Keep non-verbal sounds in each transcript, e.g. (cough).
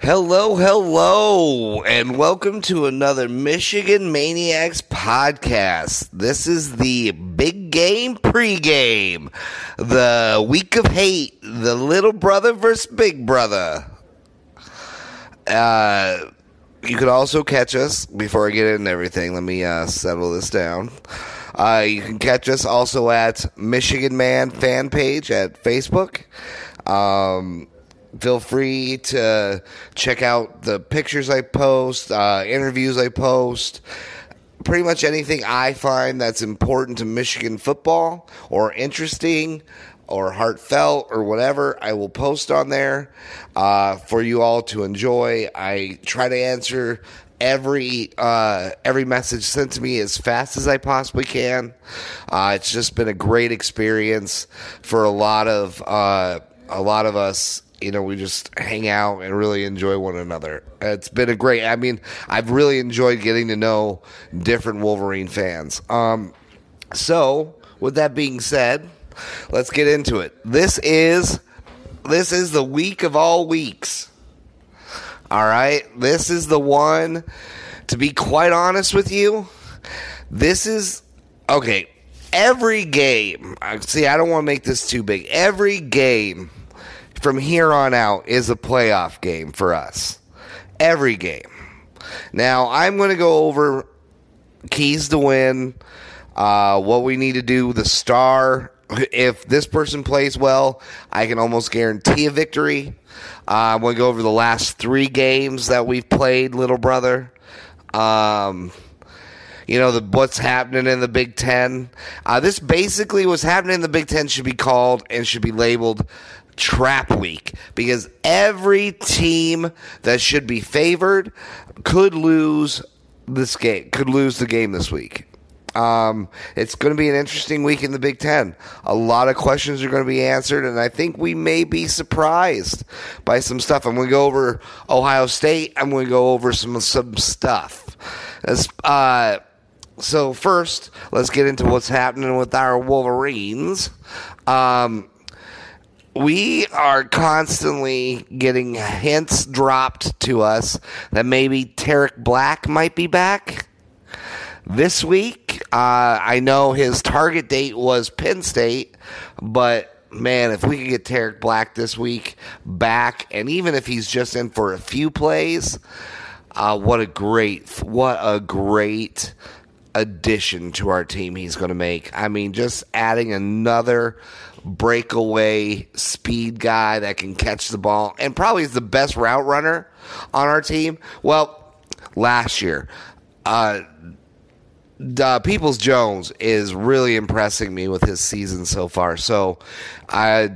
Hello, hello, and welcome to another Michigan Maniacs podcast. This is the big game pregame, the week of hate, the little brother versus big brother. Uh, you can also catch us before I get into everything. Let me uh, settle this down. Uh, you can catch us also at Michigan Man fan page at Facebook. Um, feel free to check out the pictures I post, uh, interviews I post, pretty much anything I find that's important to Michigan football or interesting or heartfelt or whatever, I will post on there uh, for you all to enjoy. I try to answer every uh, every message sent to me as fast as I possibly can. Uh, it's just been a great experience for a lot of uh, a lot of us you know, we just hang out and really enjoy one another. It's been a great. I mean, I've really enjoyed getting to know different Wolverine fans. Um, so, with that being said, let's get into it. This is this is the week of all weeks. All right, this is the one. To be quite honest with you, this is okay. Every game. See, I don't want to make this too big. Every game from here on out is a playoff game for us. Every game. Now, I'm going to go over keys to win, uh, what we need to do, the star. If this person plays well, I can almost guarantee a victory. Uh, I'm going to go over the last three games that we've played, little brother. Um, you know the what's happening in the Big Ten. Uh, this basically what's happening in the Big Ten should be called and should be labeled trap week because every team that should be favored could lose this game, could lose the game this week. Um, it's going to be an interesting week in the Big Ten. A lot of questions are going to be answered, and I think we may be surprised by some stuff. I'm going to go over Ohio State. I'm going to go over some some stuff. Uh, so first, let's get into what's happening with our Wolverines. Um, we are constantly getting hints dropped to us that maybe Tarik Black might be back this week. Uh, I know his target date was Penn State, but man, if we could get Tarik Black this week back, and even if he's just in for a few plays, uh, what a great, what a great addition to our team he's going to make. I mean, just adding another breakaway speed guy that can catch the ball and probably is the best route runner on our team. Well, last year, uh, uh, Peoples Jones is really impressing me with his season so far. So, I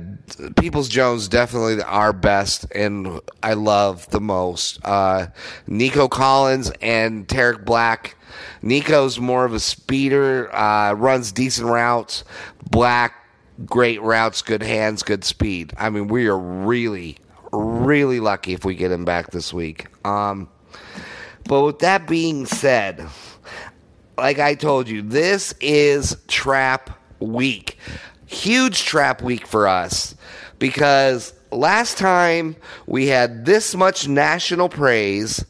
Peoples Jones definitely our best and I love the most. Uh, Nico Collins and Tarik Black. Nico's more of a speeder, uh, runs decent routes. Black great routes, good hands, good speed. I mean, we are really, really lucky if we get him back this week. Um, but with that being said, like I told you, this is trap week. Huge trap week for us because last time we had this much national praise,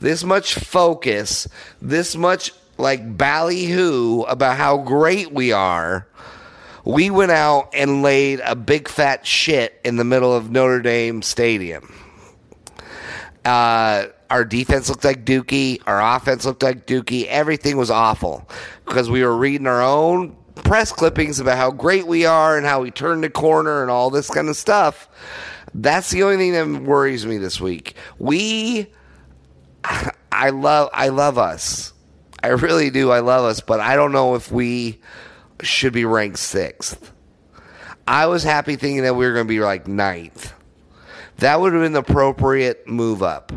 this much focus, this much like ballyhoo about how great we are. We went out and laid a big fat shit in the middle of Notre Dame Stadium. Uh, our defense looked like Dookie. Our offense looked like Dookie. Everything was awful because we were reading our own press clippings about how great we are and how we turned the corner and all this kind of stuff. That's the only thing that worries me this week. We, (sighs) I love, I love us. I really do. I love us, but I don't know if we should be ranked sixth. I was happy thinking that we were going to be like ninth. That would have been the appropriate move up.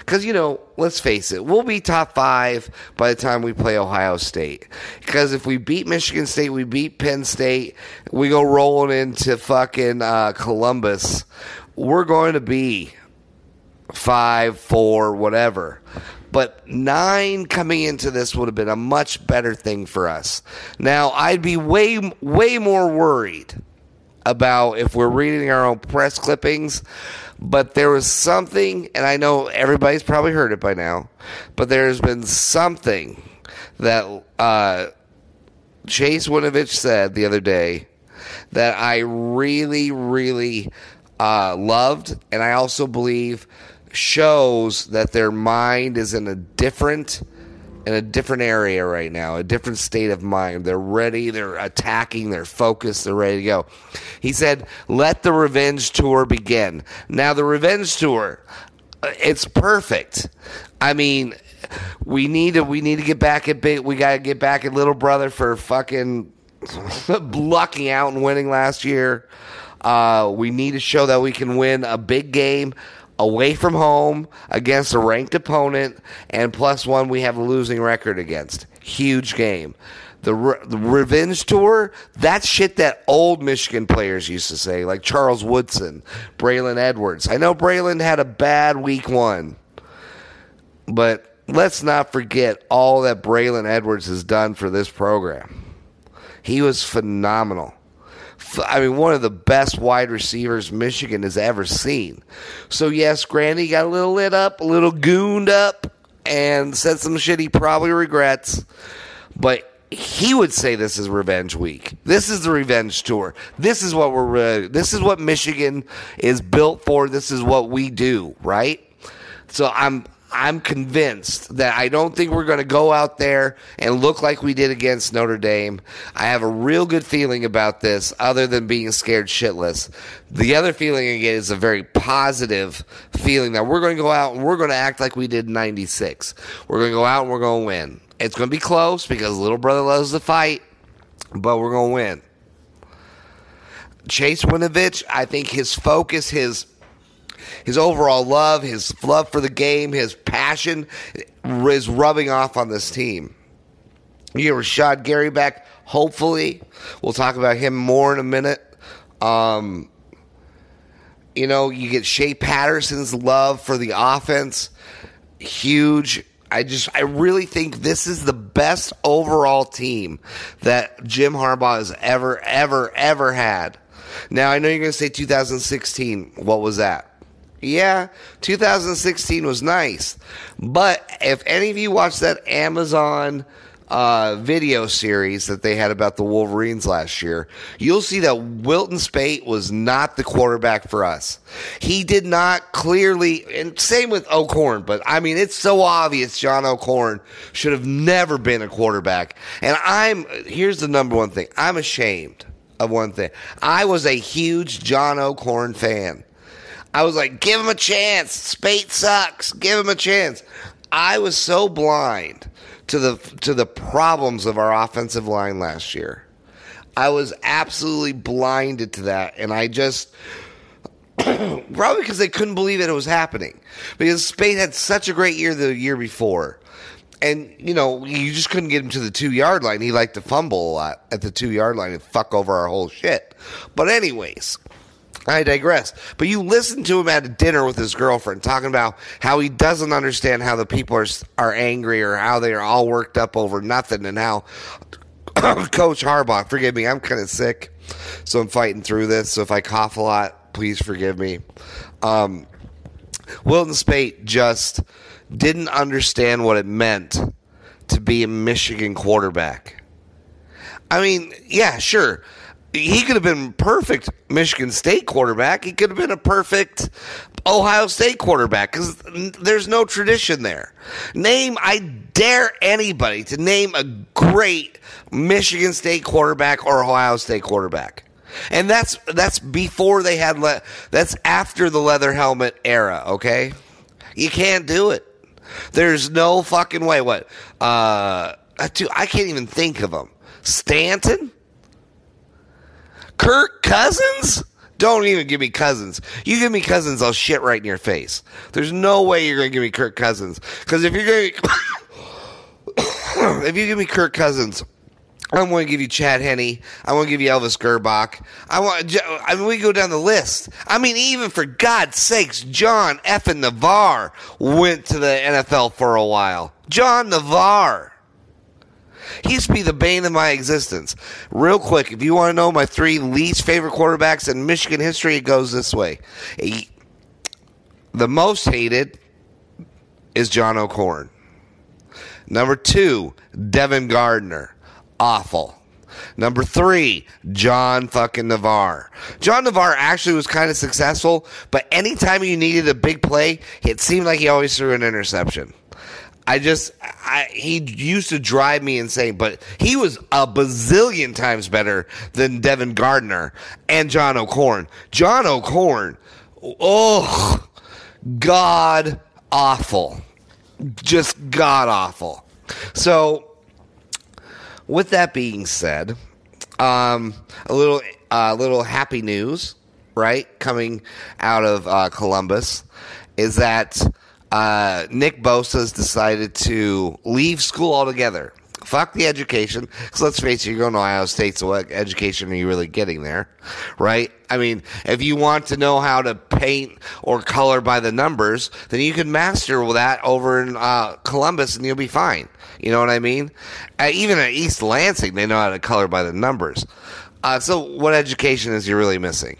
Because, you know, let's face it, we'll be top five by the time we play Ohio State. Because if we beat Michigan State, we beat Penn State, we go rolling into fucking uh, Columbus, we're going to be five, four, whatever. But nine coming into this would have been a much better thing for us. Now, I'd be way, way more worried about if we're reading our own press clippings but there was something, and I know everybody's probably heard it by now, but there's been something that uh, Chase Winovich said the other day that I really, really uh, loved, and I also believe shows that their mind is in a different in a different area right now, a different state of mind. They're ready, they're attacking, they're focused, they're ready to go. He said, Let the revenge tour begin. Now, the revenge tour, uh, it's perfect. I mean, we need to we need to get back at big we gotta get back at little brother for fucking (laughs) lucking out and winning last year. Uh, we need to show that we can win a big game away from home against a ranked opponent, and plus one we have a losing record against. Huge game. The, re- the revenge tour, that's shit that old Michigan players used to say, like Charles Woodson, Braylon Edwards. I know Braylon had a bad week one, but let's not forget all that Braylon Edwards has done for this program. He was phenomenal. I mean, one of the best wide receivers Michigan has ever seen. So, yes, Granny got a little lit up, a little gooned up, and said some shit he probably regrets. But he would say this is revenge week. This is the revenge tour. This is what we're. Uh, this is what Michigan is built for. This is what we do, right? So I'm I'm convinced that I don't think we're going to go out there and look like we did against Notre Dame. I have a real good feeling about this, other than being scared shitless. The other feeling I get is a very positive feeling that we're going to go out and we're going to act like we did in 96. We're going to go out and we're going to win. It's going to be close because little brother loves to fight, but we're going to win. Chase Winovich, I think his focus, his his overall love, his love for the game, his passion is rubbing off on this team. You get Rashan Gary back, hopefully. We'll talk about him more in a minute. Um, you know, you get Shea Patterson's love for the offense, huge. I just, I really think this is the best overall team that Jim Harbaugh has ever, ever, ever had. Now, I know you're going to say 2016. What was that? Yeah, 2016 was nice. But if any of you watched that Amazon uh, video series that they had about the Wolverines last year, you'll see that Wilton Speight was not the quarterback for us. He did not clearly, and same with O'Korn, but I mean, it's so obvious John O'Korn should have never been a quarterback. And I'm, here's the number one thing I'm ashamed of one thing. I was a huge John O'Korn fan. I was like, give him a chance. Speight sucks. Give him a chance. I was so blind to the to the problems of our offensive line last year. I was absolutely blinded to that, and I just (clears throat) probably because they couldn't believe that it was happening. Because Speight had such a great year the year before. And, you know, you just couldn't get him to the two yard line. He liked to fumble a lot at the two yard line and fuck over our whole shit. But, anyways, I digress. But you listen to him at a dinner with his girlfriend talking about how he doesn't understand how the people are are angry or how they are all worked up over nothing and how (coughs) Coach Harbaugh, forgive me, I'm kind of sick, so I'm fighting through this. So if I cough a lot, please forgive me. Um, Wilton Speight just didn't understand what it meant to be a Michigan quarterback. I mean, yeah, sure he could have been perfect Michigan State quarterback. He could have been a perfect Ohio State quarterback because there's no tradition there. Name, I dare anybody to name a great Michigan State quarterback or Ohio State quarterback. And that's that's before they had le- that's after the leather helmet era, okay? You can't do it. There's no fucking way. What? Uh, I can't even think of them. Stanton? Kirk Cousins? Don't even give me Cousins. You give me Cousins, I'll shit right in your face. There's no way you're going to give me Kirk Cousins. Because if you're going (coughs) if you give me Kirk Cousins, I'm to give you Chad Henne. I want to give you Elvis Grbac. I want. I mean, we go down the list. I mean, even for God's sakes, John effing Navarre went to the NFL for a while. John Navarre. He used to be the bane of my existence. Real quick, if you want to know my three least favorite quarterbacks in Michigan history, it goes this way. The most hated is John O'Korn. Number two, Devin Gardner. Awful. Number three, John fucking Navarre. John Navarre actually was kind of successful, but anytime you needed a big play, it seemed like he always threw an interception. I just, I, he used to drive me insane, but he was a bazillion times better than Devin Gardner and John O'Korn. John O'Korn, oh, god awful. Just god awful. So, with that being said, um, a little, uh, little happy news, right, coming out of uh, Columbus is that uh, Nick Bosa's decided to leave school altogether. Fuck the education. Because let's face it, you're going to Ohio State, so what education are you really getting there? Right? I mean, if you want to know how to paint or color by the numbers, then you can master that over in uh, Columbus and you'll be fine. You know what I mean? Uh, even at East Lansing, they know how to color by the numbers. Uh, so, what education is he really missing?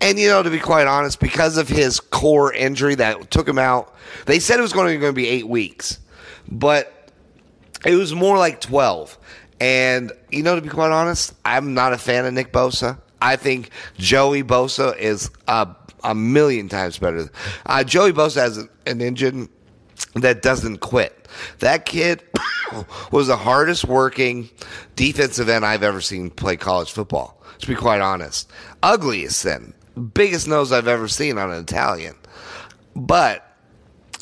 And, you know, to be quite honest, because of his core injury that took him out, they said it was going to, going to be eight weeks, but it was more like 12. And, you know, to be quite honest, I'm not a fan of Nick Bosa. I think Joey Bosa is a, a million times better. Uh, Joey Bosa has an engine that doesn't quit. That kid (coughs) was the hardest working defensive end I've ever seen play college football, to be quite honest. Ugliest then. Biggest nose I've ever seen on an Italian. But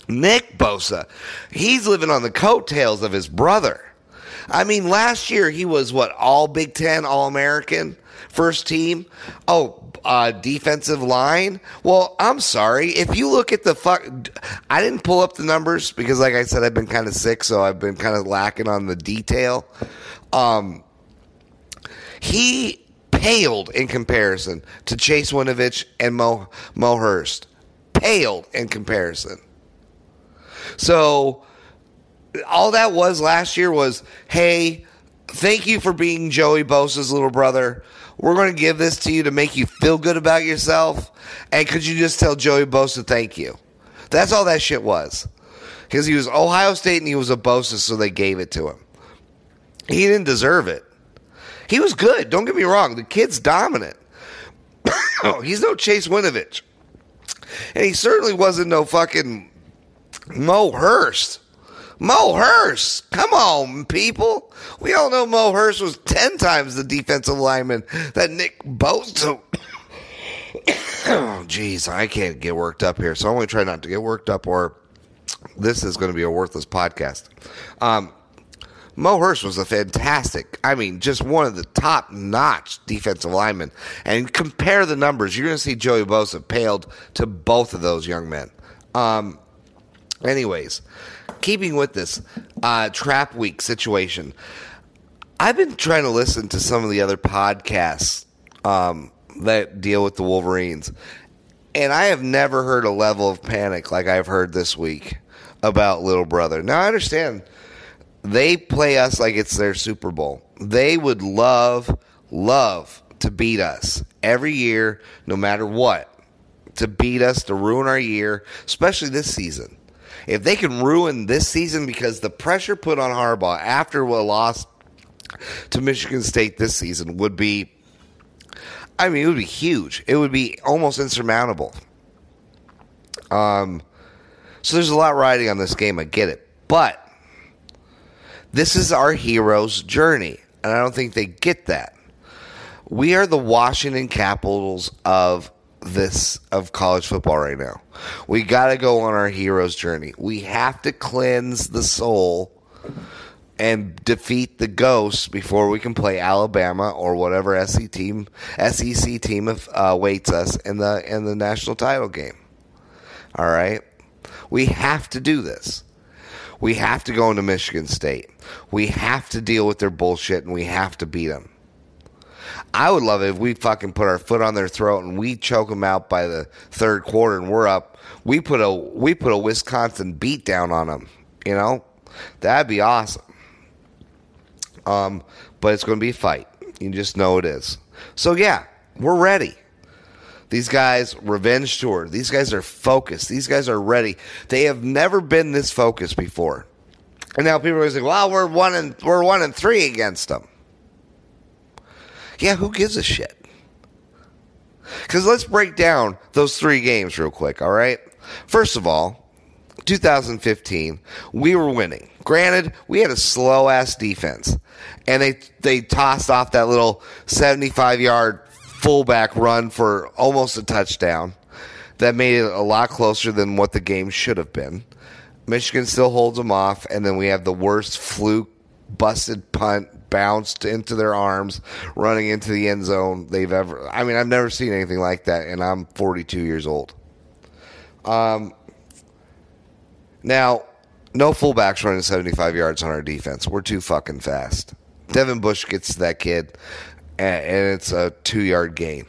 Nick Bosa, he's living on the coattails of his brother. I mean, last year he was what, all Big Ten, all American, first team? Oh, uh, defensive line. Well, I'm sorry. If you look at the fuck, I didn't pull up the numbers because, like I said, I've been kind of sick, so I've been kind of lacking on the detail. Um, he paled in comparison to Chase Winovich and Mo Mo Hurst. Paled in comparison. So all that was last year was, hey, thank you for being Joey Bosa's little brother. We're going to give this to you to make you feel good about yourself. And could you just tell Joey Bosa thank you? That's all that shit was. Because he was Ohio State and he was a Bosa, so they gave it to him. He didn't deserve it. He was good. Don't get me wrong. The kid's dominant. (coughs) Oh, he's no Chase Winovich. And he certainly wasn't no fucking Mo Hurst. Mo Hurst. Come on, people. We all know Mo Hurst was 10 times the defensive lineman that Nick Bosa. (coughs) oh, jeez. I can't get worked up here. So I'm going to try not to get worked up, or this is going to be a worthless podcast. Um, Mo Hurst was a fantastic, I mean, just one of the top notch defensive linemen. And compare the numbers, you're going to see Joey Bosa paled to both of those young men. Um, anyways, keeping with this uh, trap week situation, I've been trying to listen to some of the other podcasts um, that deal with the Wolverines. And I have never heard a level of panic like I've heard this week about Little Brother. Now, I understand they play us like it's their Super Bowl. They would love, love to beat us every year, no matter what, to beat us, to ruin our year, especially this season. If they can ruin this season because the pressure put on Harbaugh after a loss to Michigan State this season would be, I mean, it would be huge. It would be almost insurmountable. Um, so there's a lot riding on this game. I get it, but this is our hero's journey, and I don't think they get that. We are the Washington Capitals of this of college football right now. We got to go on our hero's journey. We have to cleanse the soul and defeat the ghosts before we can play Alabama or whatever SEC team SEC team awaits uh, us in the in the national title game. All right, we have to do this. We have to go into Michigan State. We have to deal with their bullshit, and we have to beat them. I would love it if we fucking put our foot on their throat and we choke them out by the third quarter and we're up. We put a we put a Wisconsin beat down on them. You know, that'd be awesome. Um, but it's going to be a fight. You just know it is. So yeah, we're ready. These guys, revenge tour. These guys are focused. These guys are ready. They have never been this focused before. And now people are saying, "Well, we're one and we're one and three against them." Yeah, who gives a shit? Because let's break down those three games real quick. All right. First of all, 2015, we were winning. Granted, we had a slow ass defense, and they they tossed off that little 75 yard fullback run for almost a touchdown that made it a lot closer than what the game should have been. Michigan still holds them off, and then we have the worst fluke busted punt bounced into their arms, running into the end zone they've ever. I mean, I've never seen anything like that, and I'm 42 years old. Um, now, no fullbacks running 75 yards on our defense. We're too fucking fast. Devin Bush gets to that kid, and, and it's a two yard gain.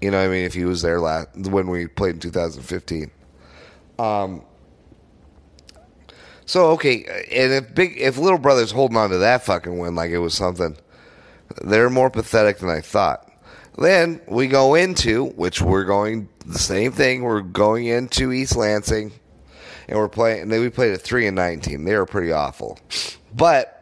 You know I mean? If he was there last when we played in 2015. Um, so okay, and if big if little brother's holding on to that fucking win like it was something, they're more pathetic than I thought. Then we go into which we're going the same thing. We're going into East Lansing, and we're playing. And then we played a three and nineteen. They were pretty awful, but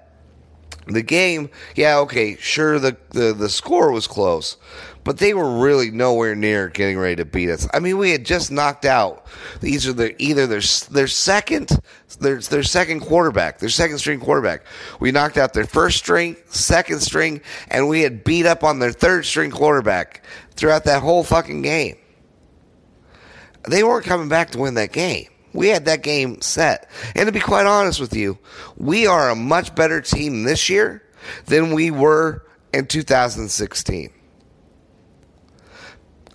the game, yeah, okay, sure, the, the, the score was close, but they were really nowhere near getting ready to beat us. I mean, we had just knocked out these are the either their their second their their second quarterback, their second string quarterback. We knocked out their first string, second string, and we had beat up on their third string quarterback throughout that whole fucking game. They weren't coming back to win that game. We had that game set. And to be quite honest with you, we are a much better team this year than we were in 2016.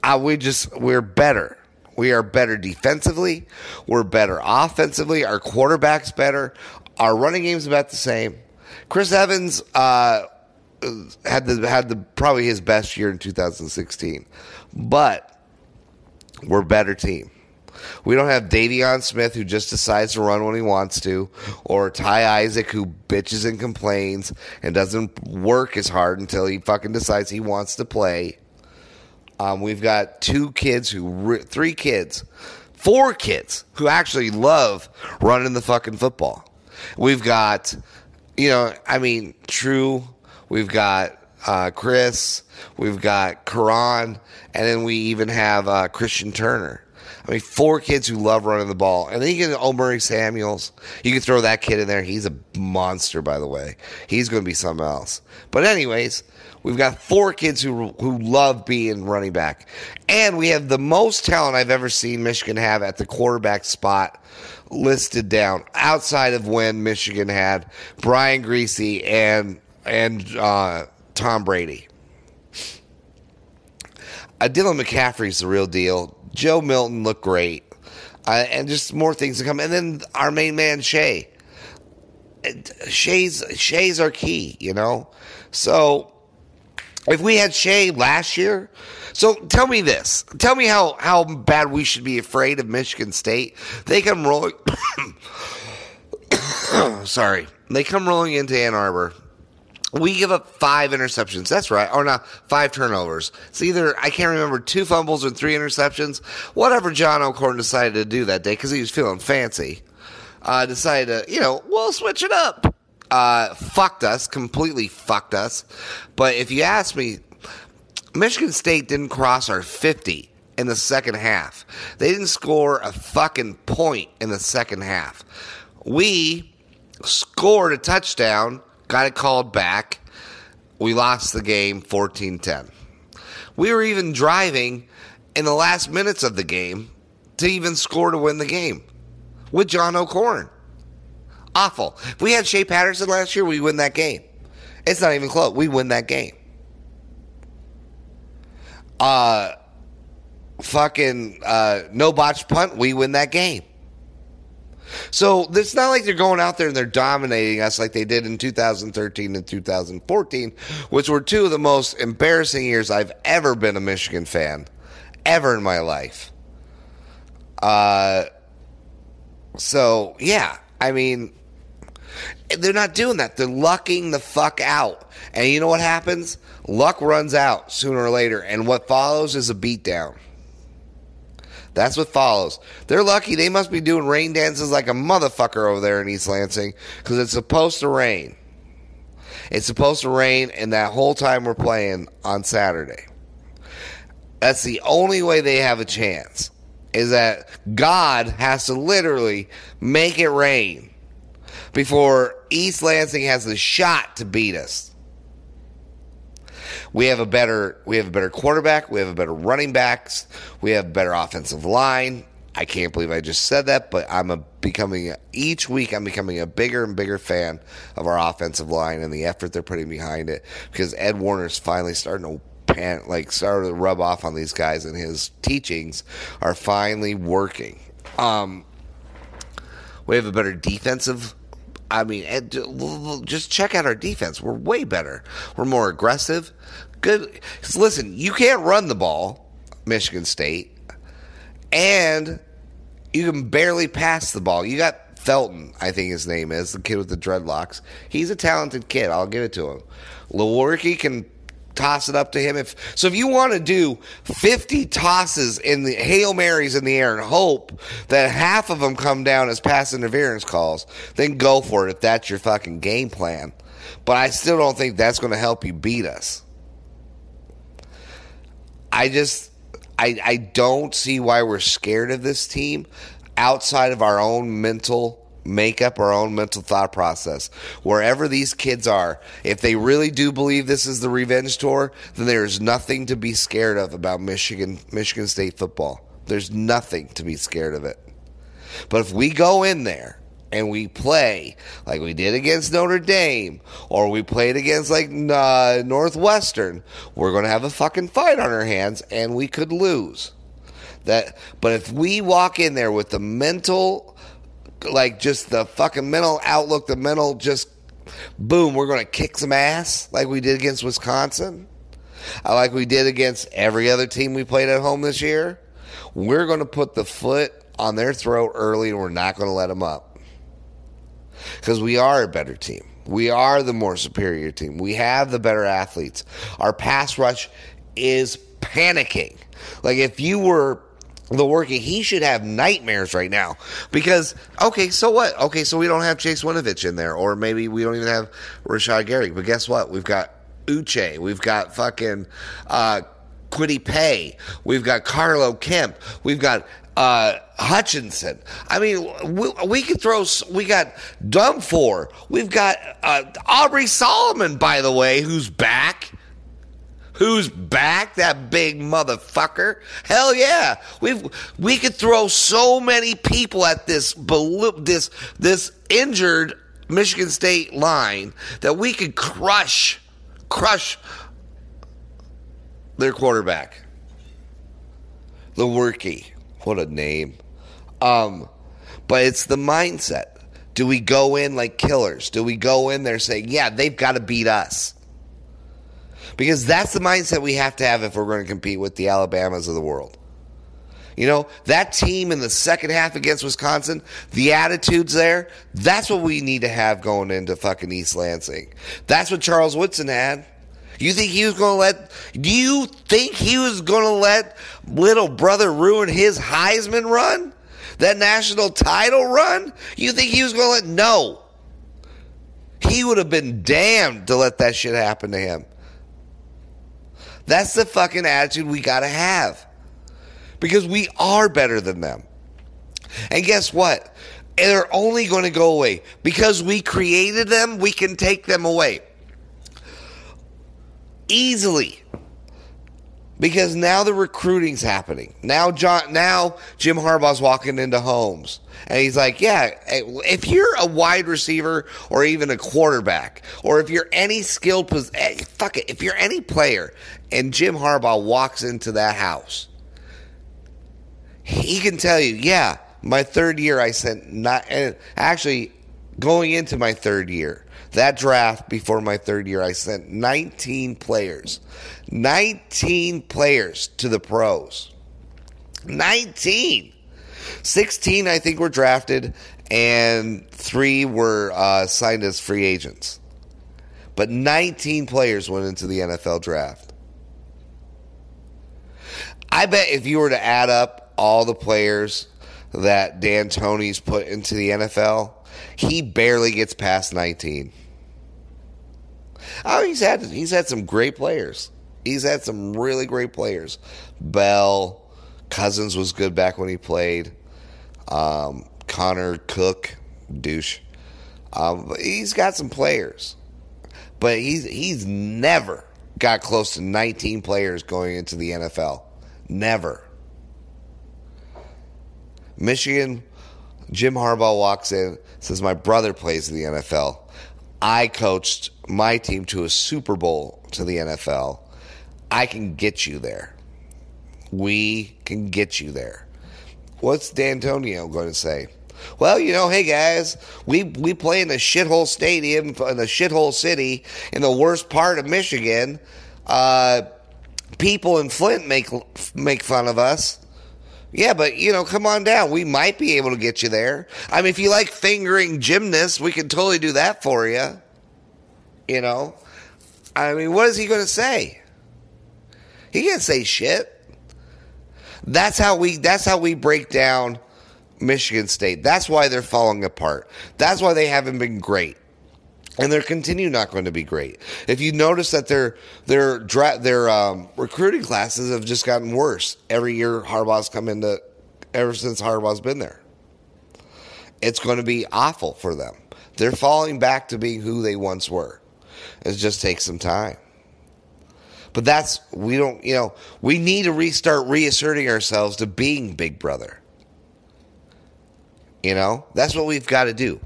Uh, we just, we're better. We are better defensively. We're better offensively. Our quarterback's better. Our running game's about the same. Chris Evans uh, had the had the probably his best year in 2016, but we're better team. We don't have De'Veon Smith who just decides to run when he wants to, or Ty Isaac who bitches and complains and doesn't work as hard until he fucking decides he wants to play. Um, we've got two kids who, three kids, four kids who actually love running the fucking football. We've got, you know, I mean, True. We've got uh, Chris. We've got Karan, and then we even have uh, Christian Turner. I mean, four kids who love running the ball. And then you get O'Maury Samuels. You can throw that kid in there. He's a monster, by the way. He's going to be something else. But, anyways, we've got four kids who, who love being running back. And we have the most talent I've ever seen Michigan have at the quarterback spot listed down outside of when Michigan had Brian Griese and, and uh, Tom Brady. Uh, Dylan McCaffrey's the real deal. Joe Milton looked great. Uh, and just more things to come. And then our main man, Shea. Shea's, Shea's our key, you know? So if we had Shea last year, so tell me this. Tell me how, how bad we should be afraid of Michigan State. They come rolling. (coughs) (coughs) sorry. They come rolling into Ann Arbor. We give up five interceptions. That's right. Or not, five turnovers. It's either, I can't remember, two fumbles and three interceptions. Whatever John O'Korn decided to do that day because he was feeling fancy. Uh, decided to, you know, we'll switch it up. Uh, fucked us, completely fucked us. But if you ask me, Michigan State didn't cross our 50 in the second half. They didn't score a fucking point in the second half. We scored a touchdown, got it called back. We lost the game 14 10. We were even driving in the last minutes of the game to even score to win the game with John O'Korn. Awful. If we had Shea Patterson last year, we win that game. It's not even close. We win that game. Uh, fucking uh, no botch punt, we win that game. So it's not like they're going out there and they're dominating us like they did in 2013 and 2014, which were two of the most embarrassing years I've ever been a Michigan fan, ever in my life. Uh, so yeah, I mean, they're not doing that. They're lucking the fuck out. And you know what happens? Luck runs out sooner or later, and what follows is a beatdown. That's what follows. They're lucky. They must be doing rain dances like a motherfucker over there in East Lansing because it's supposed to rain. It's supposed to rain, and that whole time we're playing on Saturday. That's the only way they have a chance. Is that God has to literally make it rain before East Lansing has the shot to beat us. We have a better we have a better quarterback, we have a better running backs, we have better offensive line. I can't believe I just said that, but I'm a, becoming each week I'm becoming a bigger and bigger fan of our offensive line and the effort they're putting behind it because Ed Warinner's finally starting to pan, like started to rub off on these guys and his teachings are finally working. Um, we have a better defensive I mean, just check out our defense. We're way better. We're more aggressive. Good. Listen, you can't run the ball, Michigan State, and you can barely pass the ball. You got Felton, I think his name is, the kid with the dreadlocks. He's a talented kid. I'll give it to him. Lewerke can toss it up to him. If so, if you want to do fifty tosses in the hail marys in the air and hope that half of them come down as pass interference calls, then go for it. If that's your fucking game plan, but I still don't think that's going to help you beat us. I just, I, I don't see why we're scared of this team outside of our own mental make up our own mental thought process. Wherever these kids are, if they really do believe this is the revenge tour, then there's nothing to be scared of about Michigan Michigan State football. There's nothing to be scared of it. But if we go in there and we play like we did against Notre Dame or we played against like uh, Northwestern, we're going to have a fucking fight on our hands and we could lose. That but if we walk in there with the mental like just the fucking mental outlook, the mental just boom, we're going to kick some ass like we did against Wisconsin, like we did against every other team we played at home this year. We're going to put the foot on their throat early and we're not going to let them up because we are a better team. We are the more superior team. We have the better athletes. Our pass rush is panicking. Like if you were the working, he should have nightmares right now because okay, so what? Okay, so we don't have Chase Winovich in there, or maybe we don't even have Rashad Gary. But guess what? We've got Uche, we've got fucking uh, Kwity Paye, we've got Carlo Kemp, we've got uh, Hutchinson. I mean, we, we could throw. We got Dwumfour. We've got uh, Aubrey Solomon, by the way, who's back who's back, that big motherfucker. Hell yeah. we we could throw so many people at this this this injured Michigan State line that we could crush crush their quarterback. Lewerke. What a name. Um, but it's the mindset. Do we go in like killers? Do we go in there saying, yeah, they've got to beat us? Because that's the mindset we have to have if we're going to compete with the Alabamas of the world. You know, that team in the second half against Wisconsin, the attitudes there, that's what we need to have going into fucking East Lansing. That's what Charles Woodson had. You think he was going to let, do you think he was going to let little brother ruin his Heisman run? That national title run? You think he was going to let, no. He would have been damned to let that shit happen to him. That's the fucking attitude we got to have. Because we are better than them. And guess what? They're only going to go away. Because we created them, we can take them away. Easily. Because now the recruiting's happening. Now John now Jim Harbaugh's walking into homes. And he's like, yeah, if you're a wide receiver or even a quarterback, or if you're any skilled, pos- eh, fuck it, if you're any player, and Jim Harbaugh walks into that house, he can tell you, yeah, my third year I sent not, actually going into my third year, that draft before my third year, I sent 19 players, 19 players to the pros. 19. 16, I think, were drafted, and three were uh, signed as free agents. But 19 players went into the NFL draft. I bet if you were to add up all the players that D'Antonio's put into the NFL, he barely gets past 19. Oh, he's had he's had some great players. He's had some really great players. Bell, Cousins was good back when he played. Um, Connor Cook, douche. Um, he's got some players, but he's he's never got close to 19 players going into the NFL. Never. Michigan, Jim Harbaugh walks in, says, My brother plays in the NFL. I coached my team to a Super Bowl to the NFL. I can get you there. We can get you there. What's D'Antonio going to say? Well, you know, hey guys, we we play in a shithole stadium in a shithole city in the worst part of Michigan. Uh, people in Flint make make fun of us. Yeah, but you know, come on down. We might be able to get you there. I mean, if you like fingering gymnasts, we can totally do that for you. You know, I mean, what is he going to say? He can't say shit. That's how we. That's how we break down Michigan State. That's why they're falling apart. That's why they haven't been great and they're continue not going to be great. If you notice that their their their um, recruiting classes have just gotten worse every year, Harbaugh's come into ever since Harbaugh's been there. It's going to be awful for them. They're falling back to being who they once were. It just takes some time. But that's we don't you know we need to restart reasserting ourselves to being Big Brother. You know that's what we've got to do.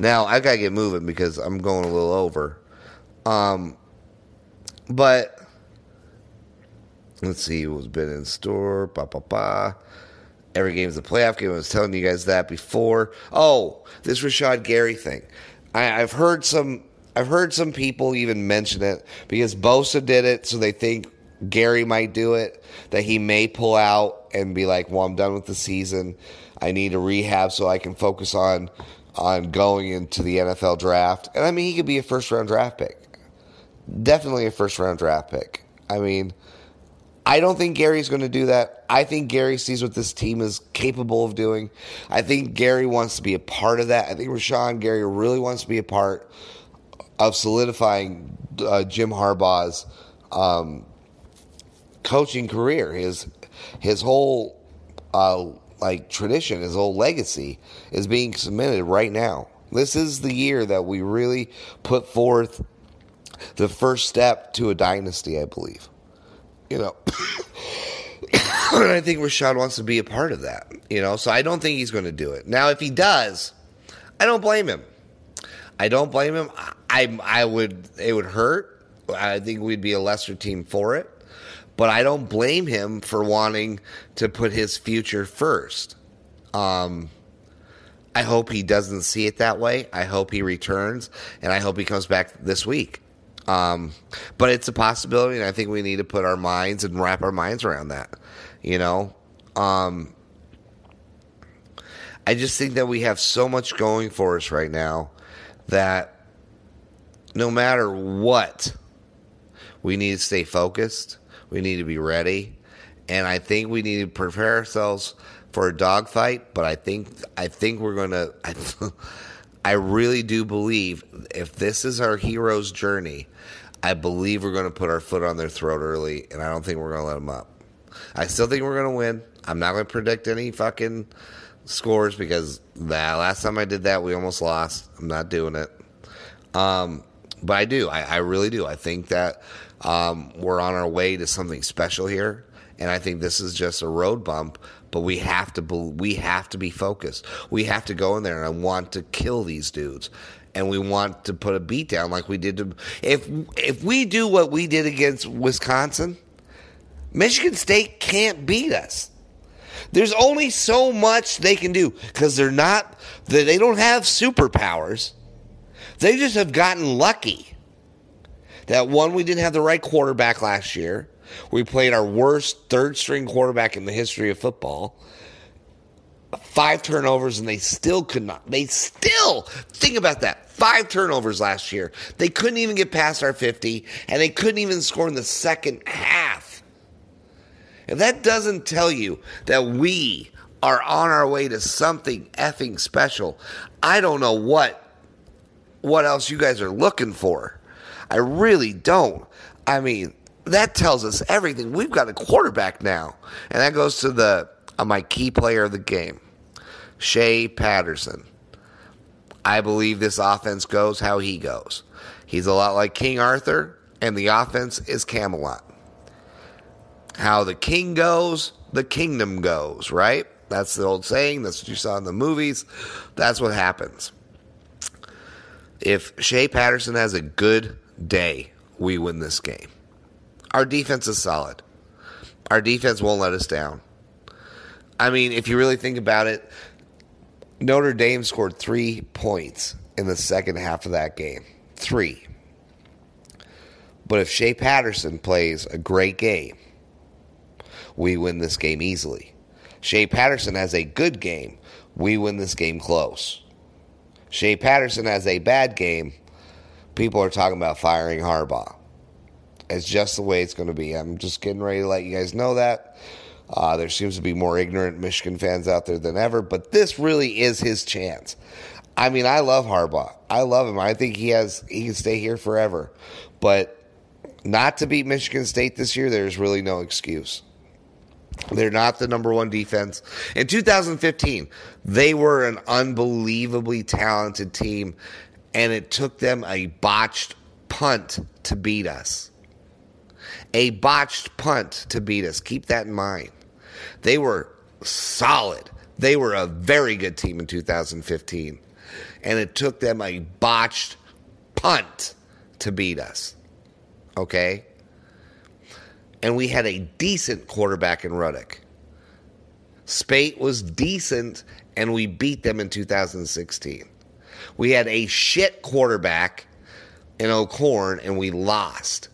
Now I gotta get moving because I'm going a little over. Um, but let's see what's been in store. Pa pa pa. Every game is a playoff game. I was telling you guys that before. Oh, this Rashan Gary thing. I, I've heard some. I've heard some people even mention it because Bosa did it, so they think Gary might do it. That he may pull out and be like, "Well, I'm done with the season. I need to rehab so I can focus on on going into the NFL draft. And I mean, he could be a first round draft pick. Definitely a first round draft pick. I mean, I don't think Gary's going to do that. I think Gary sees what this team is capable of doing. I think Gary wants to be a part of that. I think Rashan Gary really wants to be a part of solidifying uh, Jim Harbaugh's um, coaching career. His his whole uh, like tradition, his old legacy is being cemented right now. This is the year that we really put forth the first step to a dynasty, I believe. You know, (coughs) and I think Rashad wants to be a part of that. You know, so I don't think he's going to do it. Now, if he does, I don't blame him. I don't blame him. I I would it would hurt. I think we'd be a lesser team for it but I don't blame him for wanting to put his future first. Um, I hope he doesn't see it that way. I hope he returns, and I hope he comes back this week. Um, but it's a possibility, and I think we need to put our minds and wrap our minds around that. You know, um, I just think that we have so much going for us right now that no matter what, we need to stay focused. We need to be ready, and I think we need to prepare ourselves for a dogfight. But I think I think we're gonna. I, (laughs) I really do believe if this is our hero's journey, I believe we're going to put our foot on their throat early, and I don't think we're going to let them up. I still think we're going to win. I'm not going to predict any fucking scores because that last time I did that, we almost lost. I'm not doing it. Um, but I do. I, I, really do. I think that um, we're on our way to something special here, and I think this is just a road bump. But we have to. Be, we have to be focused. We have to go in there, and want to kill these dudes and we want to put a beat down like we did to if if we do what we did against Wisconsin, Michigan State can't beat us. There's only so much they can do because they're not they don't have superpowers. They just have gotten lucky. That one we didn't have the right quarterback last year. We played our worst third string quarterback in the history of football five turnovers and they still could not. They still, think about that. Five turnovers last year. They couldn't even get past our 50 and they couldn't even score in the second half. If that doesn't tell you that we are on our way to something effing special, I don't know what what else you guys are looking for. I really don't. I mean, that tells us everything. We've got a quarterback now. And that goes to the on my key player of the game, Shea Patterson. I believe this offense goes how he goes. He's a lot like King Arthur, and the offense is Camelot. How the king goes, the kingdom goes, right? That's the old saying. That's what you saw in the movies. That's what happens. If Shea Patterson has a good day, we win this game. Our defense is solid. Our defense won't let us down. I mean, if you really think about it, Notre Dame scored three points in the second half of that game. Three. But if Shea Patterson plays a great game, we win this game easily. Shea Patterson has a good game, we win this game close. Shea Patterson has a bad game, people are talking about firing Harbaugh. It's just the way it's going to be. I'm just getting ready to let you guys know that. Uh, there seems to be more ignorant Michigan fans out there than ever, but this really is his chance. I mean, I love Harbaugh. I love him. I think he has he can stay here forever. But not to beat Michigan State this year, there's really no excuse. They're not the number one defense. In 2015, they were an unbelievably talented team, and it took them a botched punt to beat us. A botched punt to beat us. Keep that in mind. They were solid. They were a very good team in 2015. And it took them a botched punt to beat us. Okay? And we had a decent quarterback in Rudock. Speight was decent, and we beat them in 2016. We had a shit quarterback in O'Korn, and we lost.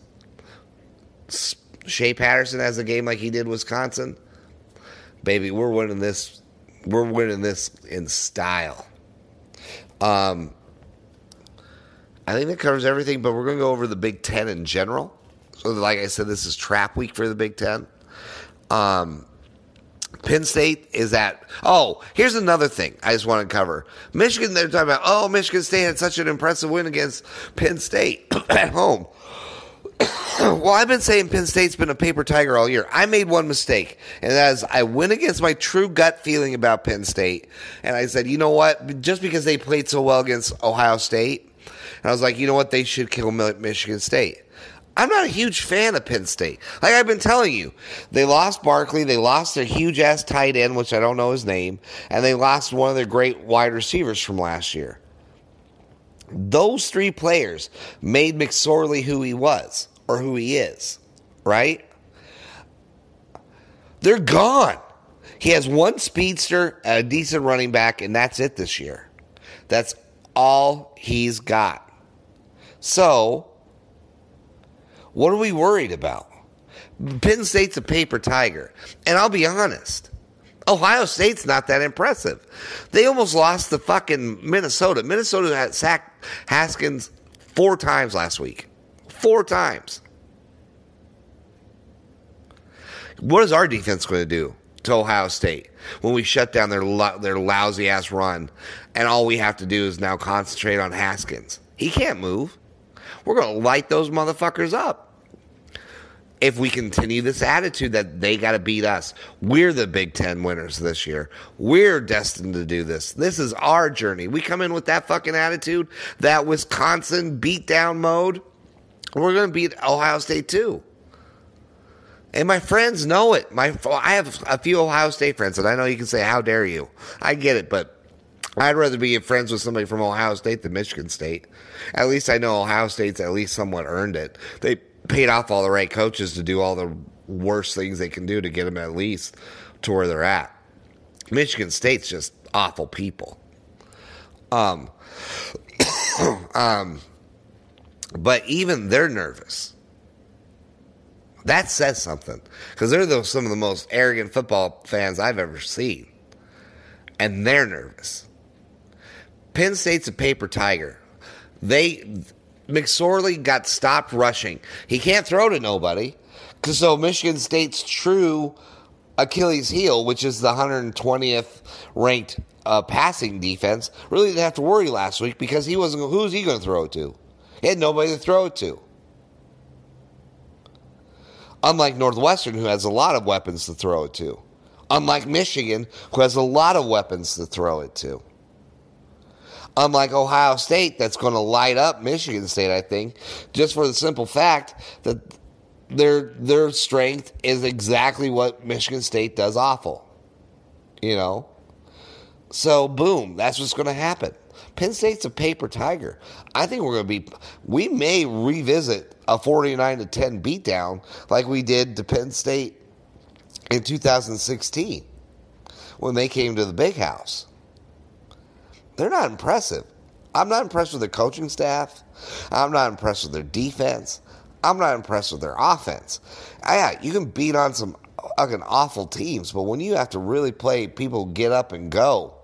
Shea Patterson has a game like he did Wisconsin baby, we're winning this. We're winning this in style. Um, I think that covers everything, but we're going to go over the Big Ten in general. So, like I said, this is trap week for the Big Ten. Um, Penn State is at. Oh, here's another thing I just want to cover. Michigan, they're talking about, oh, Michigan State had such an impressive win against Penn State (clears throat) at home. (coughs) well, I've been saying Penn State's been a paper tiger all year. I made one mistake, and that is I went against my true gut feeling about Penn State, and I said, you know what? Just because they played so well against Ohio State, and I was like, you know what? They should kill Michigan State. I'm not a huge fan of Penn State. Like I've been telling you, they lost Barkley, they lost their huge ass tight end, which I don't know his name, and they lost one of their great wide receivers from last year. Those three players made McSorley who he was or who he is, right? They're gone. He has one speedster, a decent running back, and that's it this year. That's all he's got. So, What are we worried about? Penn State's a paper tiger. And I'll be honest. Ohio State's not that impressive. They almost lost to fucking Minnesota. Minnesota had sacked Haskins four times last week. Four times. What is our defense going to do to Ohio State when we shut down their their lousy ass run, and all we have to do is now concentrate on Haskins? He can't move. We're going to light those motherfuckers up if we continue this attitude that they got to beat us. We're the Big Ten winners this year. We're destined to do this. This is our journey. We come in with that fucking attitude, that Wisconsin beatdown mode. We're going to beat Ohio State too. And my friends know it. My I have a few Ohio State friends, and I know you can say, "How dare you?" I get it, but I'd rather be friends with somebody from Ohio State than Michigan State. At least I know Ohio State's at least somewhat earned it. They paid off all the right coaches to do all the worst things they can do to get them at least to where they're at. Michigan State's just awful people. Um, (coughs) um, but even they're nervous. That says something because they're the, some of the most arrogant football fans I've ever seen, and they're nervous. Penn State's a paper tiger. They McSorley got stopped rushing. He can't throw to nobody. So Michigan State's true Achilles heel, which is the 120th ranked uh, passing defense, really didn't have to worry last week because he wasn't. Who's he going to throw it to? He had nobody to throw it to. Unlike Northwestern, who has a lot of weapons to throw it to. Unlike Michigan, who has a lot of weapons to throw it to. Unlike Ohio State, that's going to light up Michigan State, I think, just for the simple fact that their their strength is exactly what Michigan State does awful. You know? So boom, that's what's going to happen. Penn State's a paper tiger. I think we're going to be we may revisit a 49 to 10 beatdown like we did to Penn State in 2016 when they came to the big house they're not impressive. I'm not impressed with their coaching staff. I'm not impressed with their defense. I'm not impressed with their offense. Ah, yeah, you can beat on some fucking awful teams, but when you have to really play people get up and go,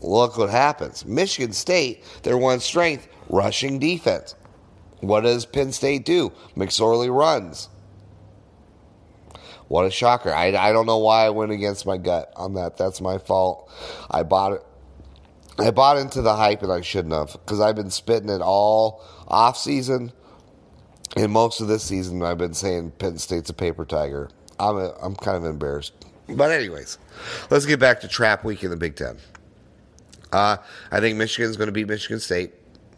look what happens. Michigan State, their one strength, rushing defense. What does Penn State do? McSorley runs. What a shocker. I, I don't know why I went against my gut on that. That's my fault. I bought it I bought into the hype and I shouldn't have because I've been spitting it all off season and most of this season. I've been saying Penn State's a paper tiger. I'm a, I'm kind of embarrassed, but anyways, let's get back to trap week in the Big Ten. Uh, I think Michigan's going to beat Michigan State,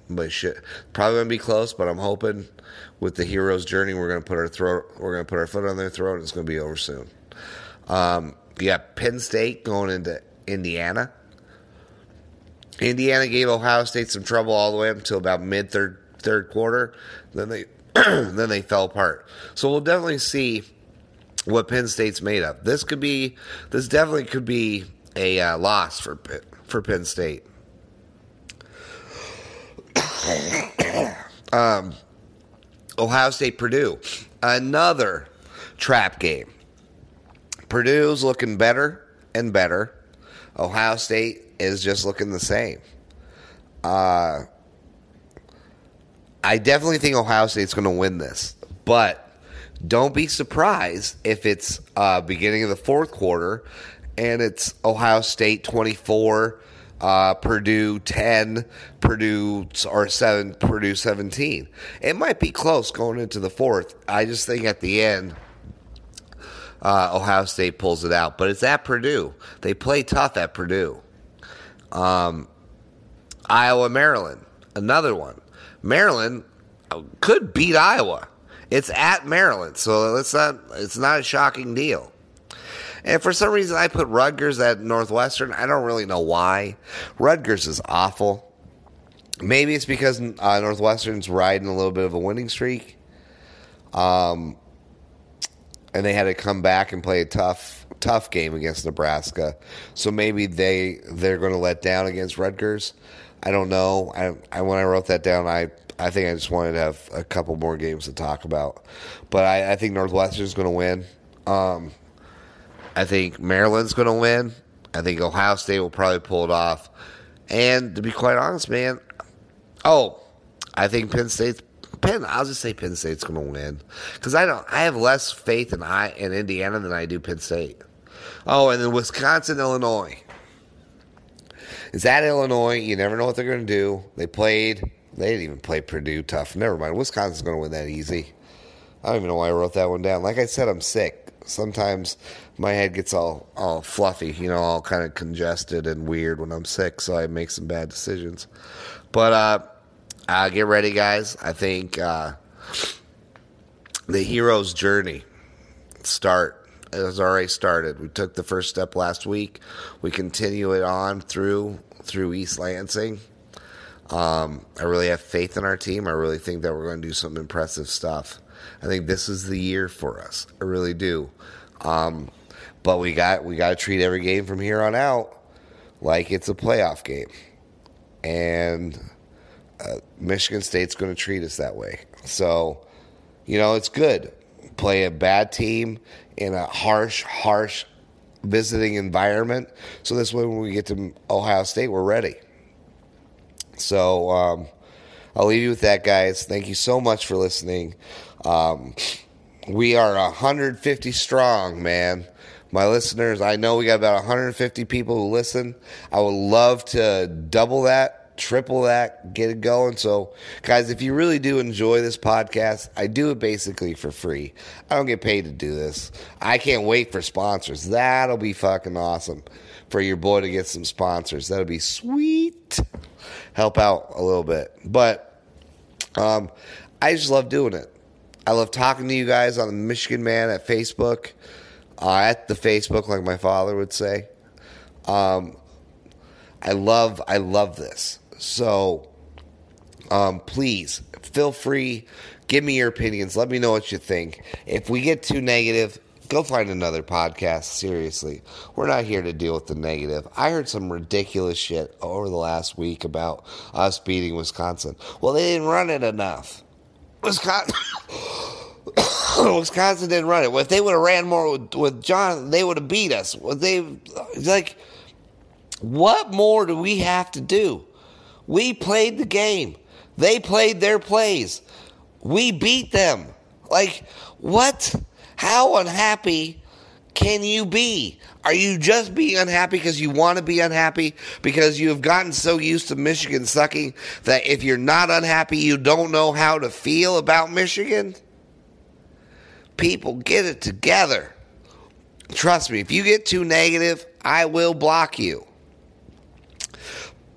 but shit, probably going to be close. But I'm hoping with the hero's journey, we're going to put our throat, we're going to put our foot on their throat, and it's going to be over soon. Um, yeah, Penn State going into Indiana. Indiana gave Ohio State some trouble all the way up until about mid third third quarter. Then they (clears throat) then they fell apart. So we'll definitely see what Penn State's made of. This could be this definitely could be a uh, loss for for Penn State. (coughs) um, Ohio State Purdue, another trap game. Purdue's looking better and better. Ohio State is just looking the same. Uh, I definitely think Ohio State's going to win this, but don't be surprised if it's uh, beginning of the fourth quarter and it's Ohio State 24, uh, Purdue 10, Purdue or 7, Purdue 17. It might be close going into the fourth. I just think at the end, uh, Ohio State pulls it out. But it's at Purdue. They play tough at Purdue. Um, Iowa, Maryland, another one. Maryland could beat Iowa. It's at Maryland, so it's not it's not a shocking deal. And for some reason, I put Rutgers at Northwestern. I don't really know why. Rutgers is awful. Maybe it's because uh, Northwestern's riding a little bit of a winning streak. Um, and they had to come back and play a tough tough game against Nebraska. So maybe they they're going to let down against Rutgers. I don't know. I, I when I wrote that down, I I think I just wanted to have a couple more games to talk about. But I, I think Northwestern's going to win. Um, I think Maryland's going to win. I think Ohio State will probably pull it off. And to be quite honest, man, oh, I think Penn State's Penn. I'll just say Penn State's going to win because I don't. I have less faith in I in Indiana than I do Penn State. Oh, and then Wisconsin, Illinois. Is that Illinois? You never know what they're going to do. They played. They didn't even play Purdue tough. Never mind. Wisconsin's going to win that easy. I don't even know why I wrote that one down. Like I said, I'm sick. Sometimes my head gets all all fluffy, you know, all kind of congested and weird when I'm sick, so I make some bad decisions. But uh, uh get ready, guys. I think uh, the hero's journey start has already started. We took the first step last week. We continue it on through through East Lansing. Um, I really have faith in our team. I really think that we're going to do some impressive stuff. I think this is the year for us. I really do. Um, but we got we got to treat every game from here on out like it's a playoff game, and uh, Michigan State's going to treat us that way. So, you know, it's good. Play a bad team in a harsh, harsh visiting environment. So this way, when we get to Ohio State, we're ready. So um, I'll leave you with that, guys. Thank you so much for listening. Um, we are 150 strong, man. My listeners, I know we got about 150 people who listen. I would love to double that, triple that, get it going. So, guys, if you really do enjoy this podcast, I do it basically for free. I don't get paid to do this. I can't wait for sponsors. That'll be fucking awesome for your boy to get some sponsors. That'll be sweet. Help out a little bit. But um, I just love doing it. I love talking to you guys on the Michigan Man at Facebook, uh, at the Facebook, like my father would say. Um, I love, I love this. So, um, please feel free, give me your opinions. Let me know what you think. If we get too negative, go find another podcast. Seriously, we're not here to deal with the negative. I heard some ridiculous shit over the last week about us beating Wisconsin. Well, they didn't run it enough. Wisconsin. (coughs) Wisconsin didn't run it. Well, if they would have ran more with, with John, they would have beat us. Well, they like, what more do we have to do? We played the game. They played their plays. We beat them. Like, what? How unhappy can you be? Are you just being unhappy because you want to be unhappy? Because you have gotten so used to Michigan sucking that if you're not unhappy, you don't know how to feel about Michigan? People, get it together. Trust me, if you get too negative, I will block you.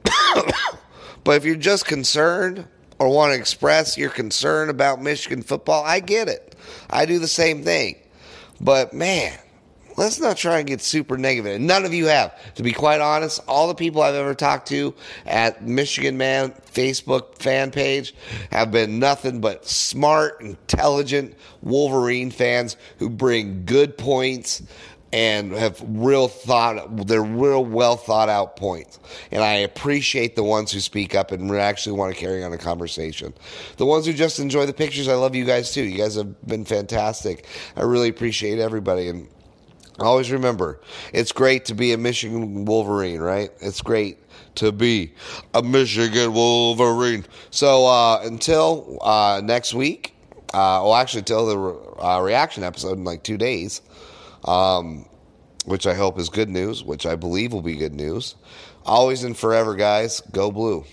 (coughs) (coughs) but if you're just concerned or want to express your concern about Michigan football, I get it. I do the same thing. But man, let's not try and get super negative. And none of you have. To be quite honest, all the people I've ever talked to at Michigan Man Facebook fan page have been nothing but smart, intelligent Wolverine fans who bring good points and have real thought they're real well thought out points. And i appreciate the ones who speak up and actually want to carry on a conversation. The ones who just enjoy the pictures i love you guys too. You guys have been fantastic. I really appreciate everybody. And always remember it's great to be a michigan wolverine right? It's great to be a michigan wolverine. So uh, until uh, next week uh, well actually until the uh, reaction episode in like two days um, which I hope is good news, which I believe will be good news. Always and forever, guys, go blue.